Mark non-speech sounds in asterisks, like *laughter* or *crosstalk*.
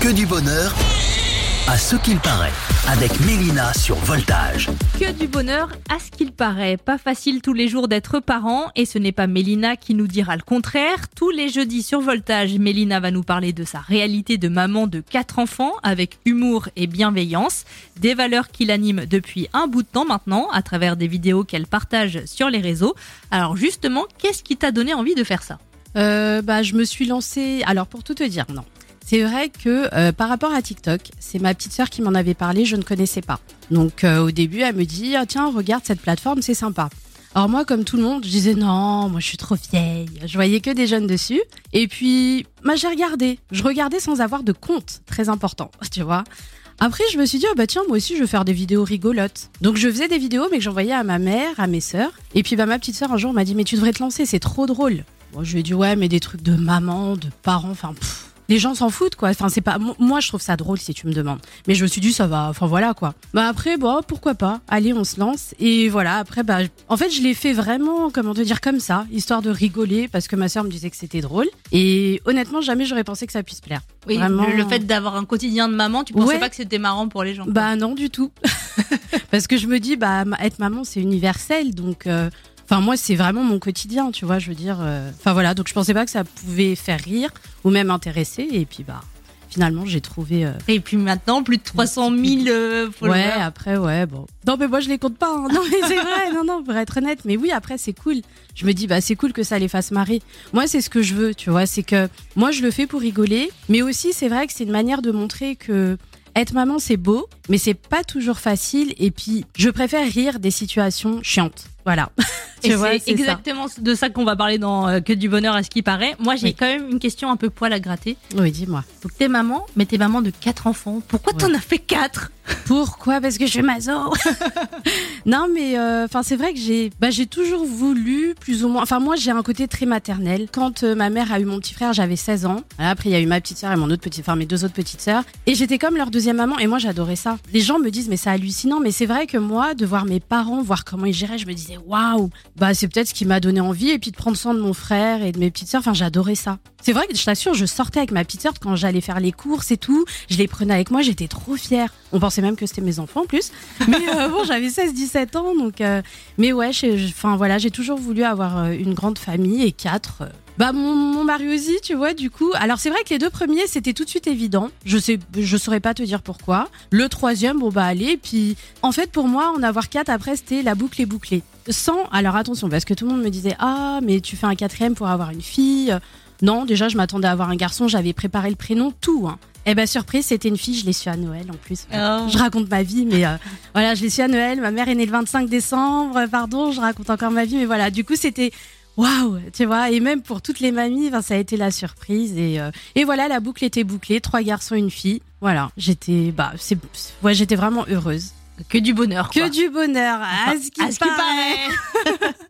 Que du bonheur à ce qu'il paraît avec Mélina sur Voltage. Que du bonheur à ce qu'il paraît. Pas facile tous les jours d'être parent et ce n'est pas Mélina qui nous dira le contraire. Tous les jeudis sur Voltage, Mélina va nous parler de sa réalité de maman de quatre enfants avec humour et bienveillance. Des valeurs qui l'animent depuis un bout de temps maintenant à travers des vidéos qu'elle partage sur les réseaux. Alors justement, qu'est-ce qui t'a donné envie de faire ça? Euh, bah, je me suis lancée. Alors, pour tout te dire, non. C'est vrai que euh, par rapport à TikTok, c'est ma petite sœur qui m'en avait parlé, je ne connaissais pas. Donc euh, au début, elle me dit ah, tiens, regarde cette plateforme, c'est sympa. Alors moi, comme tout le monde, je disais non, moi je suis trop vieille. Je voyais que des jeunes dessus. Et puis, bah, j'ai regardé. Je regardais sans avoir de compte, très important, *laughs* tu vois. Après, je me suis dit, oh bah tiens, moi aussi, je veux faire des vidéos rigolotes. Donc, je faisais des vidéos, mais que j'envoyais à ma mère, à mes sœurs. Et puis, bah, ma petite sœur, un jour, m'a dit, mais tu devrais te lancer, c'est trop drôle. Je lui ai dit, ouais, mais des trucs de maman, de parents, enfin, les gens s'en foutent quoi. Enfin c'est pas moi je trouve ça drôle si tu me demandes. Mais je me suis dit ça va enfin voilà quoi. Bah après bon pourquoi pas. Allez on se lance et voilà après bah en fait je l'ai fait vraiment comment te dire comme ça histoire de rigoler parce que ma soeur me disait que c'était drôle et honnêtement jamais j'aurais pensé que ça puisse plaire. Oui, vraiment... le, fait d'avoir un quotidien de maman, tu pensais pas que c'était marrant pour les gens Bah non du tout. *laughs* parce que je me dis bah être maman c'est universel donc euh, Enfin, moi, c'est vraiment mon quotidien, tu vois, je veux dire. euh, Enfin, voilà, donc je pensais pas que ça pouvait faire rire ou même intéresser. Et puis, bah, finalement, j'ai trouvé. euh, Et puis maintenant, plus de 300 000 euh, followers. Ouais, après, ouais, bon. Non, mais moi, je les compte pas. hein. Non, mais c'est vrai, non, non, pour être honnête. Mais oui, après, c'est cool. Je me dis, bah, c'est cool que ça les fasse marrer. Moi, c'est ce que je veux, tu vois. C'est que moi, je le fais pour rigoler. Mais aussi, c'est vrai que c'est une manière de montrer que être maman, c'est beau, mais c'est pas toujours facile. Et puis, je préfère rire des situations chiantes. Voilà. *laughs* Et Tu vois, c'est ça. exactement de ça qu'on va parler dans euh, Que du bonheur à ce qui paraît. Moi, j'ai Oui. quand même une question un peu poil à gratter. Oui, dis-moi. Donc, t'es maman, mais t'es maman de quatre enfants. Pourquoi t'en as fait quatre? Pourquoi? Parce que je suis maso. *laughs* non, mais euh, enfin, c'est vrai que j'ai, bah, j'ai toujours voulu plus ou moins. Enfin, moi, j'ai un côté très maternel. Quand euh, ma mère a eu mon petit frère, j'avais 16 ans. Après, il y a eu ma petite sœur et mon autre petite, enfin mes deux autres petites sœurs. Et j'étais comme leur deuxième maman. Et moi, j'adorais ça. Les gens me disent, mais c'est hallucinant. Mais c'est vrai que moi, de voir mes parents, voir comment ils géraient, je me disais, waouh. Bah, c'est peut-être ce qui m'a donné envie. Et puis de prendre soin de mon frère et de mes petites sœurs. Enfin, j'adorais ça. C'est vrai que je t'assure, je sortais avec ma petite sœur quand j'allais faire les courses et tout. Je les prenais avec moi. J'étais trop fière. On pensait même que c'était mes enfants en plus. Mais euh, bon, j'avais 16-17 ans, donc. euh, mais ouais, enfin voilà, j'ai toujours voulu avoir euh, une grande famille et quatre. euh. Bah mon, mon mari aussi, tu vois, du coup. Alors c'est vrai que les deux premiers, c'était tout de suite évident. Je sais, je saurais pas te dire pourquoi. Le troisième, bon bah allez. Puis en fait, pour moi, en avoir quatre après, c'était la boucle est bouclée. Sans, alors attention, parce que tout le monde me disait ah mais tu fais un quatrième pour avoir une fille. Non, déjà je m'attendais à avoir un garçon, j'avais préparé le prénom, tout. Hein. Eh ben surprise, c'était une fille, je l'ai su à Noël en plus. Je raconte ma vie, mais euh, voilà, je l'ai su à Noël. Ma mère est née le 25 décembre, pardon, je raconte encore ma vie, mais voilà, du coup, c'était waouh, tu vois. Et même pour toutes les mamies, enfin, ça a été la surprise. Et, euh, et voilà, la boucle était bouclée, trois garçons, une fille. Voilà, j'étais, bah, c'est, ouais, j'étais vraiment heureuse. Que du bonheur. Que du bonheur, à ce qui à ce qui paraît. paraît. *laughs*